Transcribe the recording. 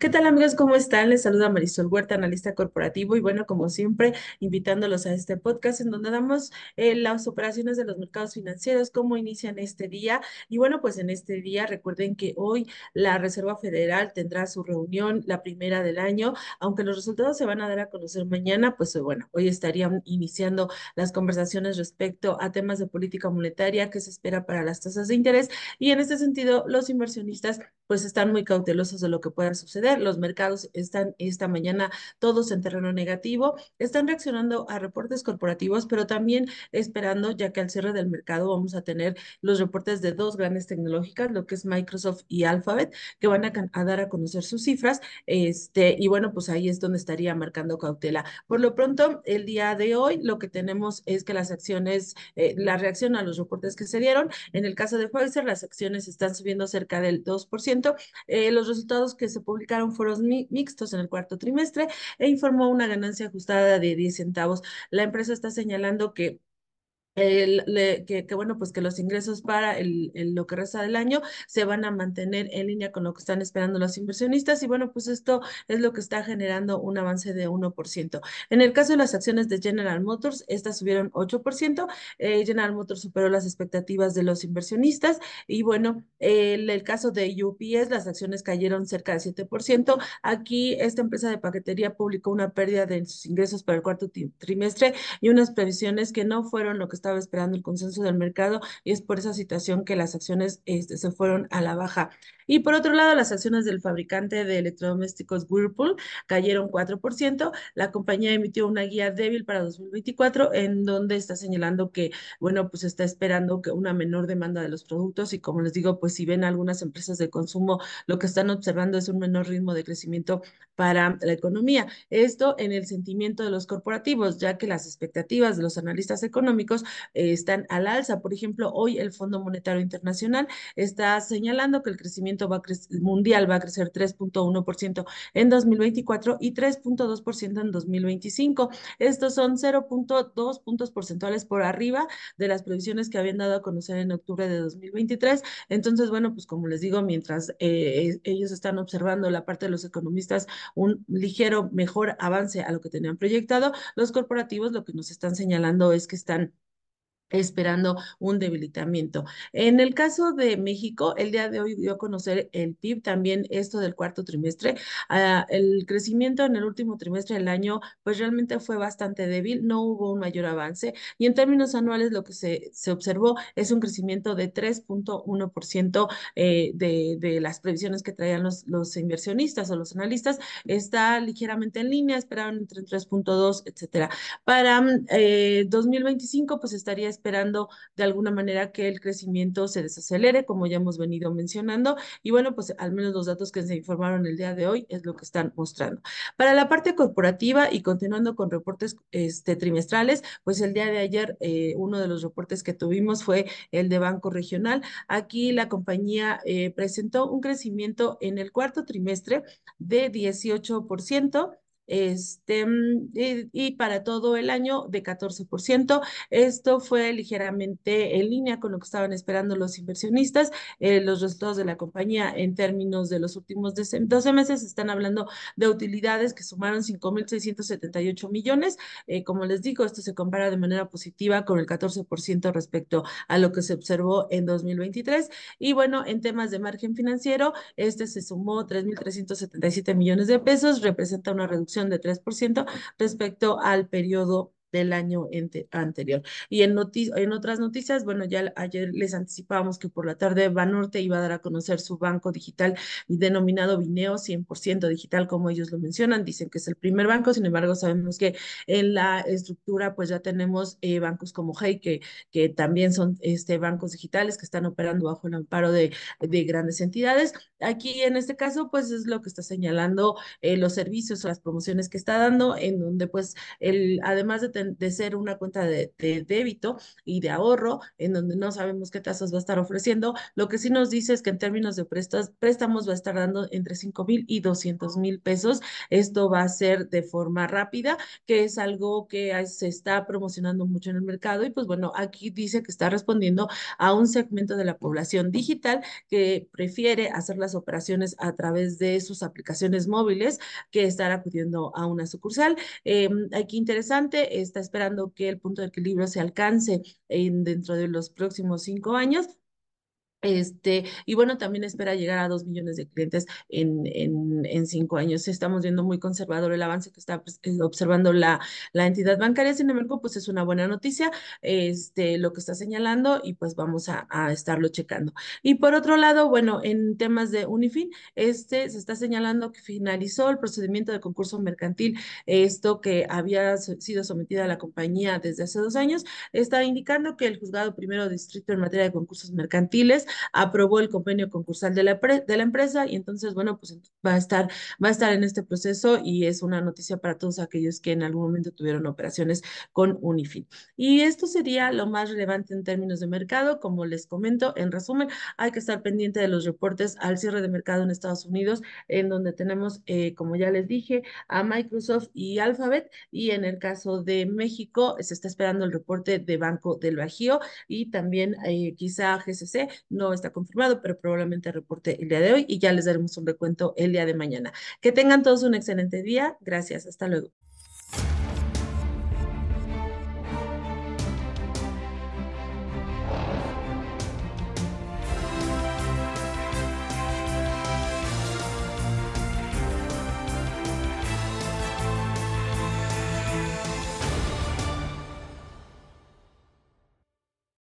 ¿Qué tal amigos? ¿Cómo están? Les saluda Marisol Huerta, analista corporativo y bueno, como siempre, invitándolos a este podcast en donde damos eh, las operaciones de los mercados financieros, cómo inician este día. Y bueno, pues en este día recuerden que hoy la Reserva Federal tendrá su reunión, la primera del año, aunque los resultados se van a dar a conocer mañana, pues bueno, hoy estarían iniciando las conversaciones respecto a temas de política monetaria que se espera para las tasas de interés y en este sentido los inversionistas pues están muy cautelosos de lo que pueda suceder. Los mercados están esta mañana todos en terreno negativo, están reaccionando a reportes corporativos, pero también esperando, ya que al cierre del mercado vamos a tener los reportes de dos grandes tecnológicas, lo que es Microsoft y Alphabet, que van a, dar a conocer sus cifras. Este, y bueno, pues ahí es donde estaría marcando cautela. Por lo pronto, el día de hoy lo que tenemos es que las acciones, eh, la reacción a los reportes que se dieron, en el caso de Pfizer, las acciones están subiendo cerca del 2%, eh, los resultados que se publicaron fueron mixtos en el cuarto trimestre e informó una ganancia ajustada de 10 centavos. La empresa está señalando que el, que, bueno, pues que los ingresos para el, lo que resta del año se van a mantener en línea con lo que están esperando los inversionistas y bueno, pues esto es lo que está generando un avance de 1%. En el caso de las acciones de General Motors, estas subieron 8%, eh, General Motors superó las expectativas de los inversionistas y bueno, el, el caso de UPS, las acciones cayeron cerca de 7%. Aquí esta empresa de paquetería publicó una pérdida de sus ingresos para el cuarto trimestre y unas previsiones que no fueron lo que estaba esperando el consenso del mercado y es por esa situación que las acciones este, se fueron a la baja. Y por otro lado, las acciones del fabricante de electrodomésticos Whirlpool cayeron 4%. La compañía emitió una guía débil para 2024 en donde está señalando que, bueno, pues está esperando que una menor demanda de los productos y como les digo, pues si ven algunas empresas de consumo, lo que están observando es un menor ritmo de crecimiento para la economía. Esto en el sentimiento de los corporativos, ya que las expectativas de los analistas económicos eh, están al alza. Por ejemplo, hoy el Fondo Monetario Internacional está señalando que el crecimiento va mundial va a crecer 3.1% en 2024 y 3.2% en 2025. Estos son 0.2 puntos porcentuales por arriba de las previsiones que habían dado a conocer en octubre de 2023. Entonces, bueno, pues como les digo, mientras eh, ellos están observando la parte de los economistas un ligero mejor avance a lo que tenían proyectado, los corporativos lo que nos están señalando es que están esperando un debilitamiento. En el caso de México, el día de hoy dio a conocer el PIB, también esto del cuarto trimestre. Uh, el crecimiento en el último trimestre del año, pues realmente fue bastante débil, no hubo un mayor avance y en términos anuales lo que se, se observó es un crecimiento de 3.1% eh, de, de las previsiones que traían los, los inversionistas o los analistas. Está ligeramente en línea, esperaban entre 3.2, etcétera. Para eh, 2025, pues estaría esperando de alguna manera que el crecimiento se desacelere, como ya hemos venido mencionando. Y bueno, pues al menos los datos que se informaron el día de hoy es lo que están mostrando. Para la parte corporativa y continuando con reportes este, trimestrales, pues el día de ayer eh, uno de los reportes que tuvimos fue el de Banco Regional. Aquí la compañía eh, presentó un crecimiento en el cuarto trimestre de 18% este, mm, y, para todo el año de 14%. Esto fue ligeramente en línea con lo que estaban esperando los inversionistas. Eh, los resultados de la compañía en términos de los últimos 12 meses están hablando de utilidades que sumaron 5.678 millones. Eh, como les digo, esto se compara de manera positiva con el 14% respecto a lo que se observó en 2023. Y bueno, en temas de margen financiero, este se sumó 3.377 millones de pesos, representa una reducción de 3% respecto al periodo del año anterior. Y en, en otras noticias, bueno, ya ayer les anticipábamos que por la tarde Banorte iba a dar a conocer su banco digital denominado Vineo 100% digital, como ellos lo mencionan. Dicen que es el primer banco, sin embargo, sabemos que en la estructura pues ya tenemos eh, bancos como Hey, que, que también son este, bancos digitales que están operando bajo el amparo de, de grandes entidades. Aquí en este caso pues es lo que está señalando eh, los servicios o las promociones que está dando, en donde pues el, además de de ser una cuenta de, débito y de ahorro, en donde no sabemos qué tasas va a estar ofreciendo. Lo que sí nos dice es que en términos de préstamos va a estar dando entre 5 mil y 200 mil pesos. Esto va a ser de forma rápida, que es algo que se está promocionando mucho en el mercado y pues bueno, aquí dice que está respondiendo a un segmento de la población digital que prefiere hacer las operaciones a través de sus aplicaciones móviles que estar acudiendo a una sucursal. Eh, aquí interesante, está esperando que el punto de equilibrio se alcance en, dentro de los próximos cinco años este, y bueno, también espera llegar a dos millones de clientes en, en, cinco años. Estamos viendo muy conservador el avance que está pues, eh, observando la, la entidad bancaria. Sin embargo, pues es una buena noticia este, lo que está señalando y pues vamos a, a estarlo checando. Y por otro lado, bueno, en temas de Unifin, este se está señalando que finalizó el procedimiento de concurso mercantil, esto que había sido sometido a la compañía desde hace dos años, está indicando que el juzgado primero distrito en materia de concursos mercantiles aprobó el convenio concursal de la, de la empresa y entonces, bueno, pues va a, estar, va a estar en este proceso y es una noticia para todos aquellos que en algún momento tuvieron operaciones con Unifin. Y esto sería lo más relevante en términos de mercado. Como les comento, en resumen, hay que estar pendiente de los reportes al cierre de mercado en Estados Unidos, en donde tenemos, eh, como ya les dije, a Microsoft y Alphabet. Y en el caso de México, se está esperando el reporte de Banco del Bajío y también eh, quizá GCC no está confirmado, pero probablemente reporte el día de hoy y ya les daremos un recuento el día de mañana. Que tengan todos un excelente día. Gracias. Hasta luego.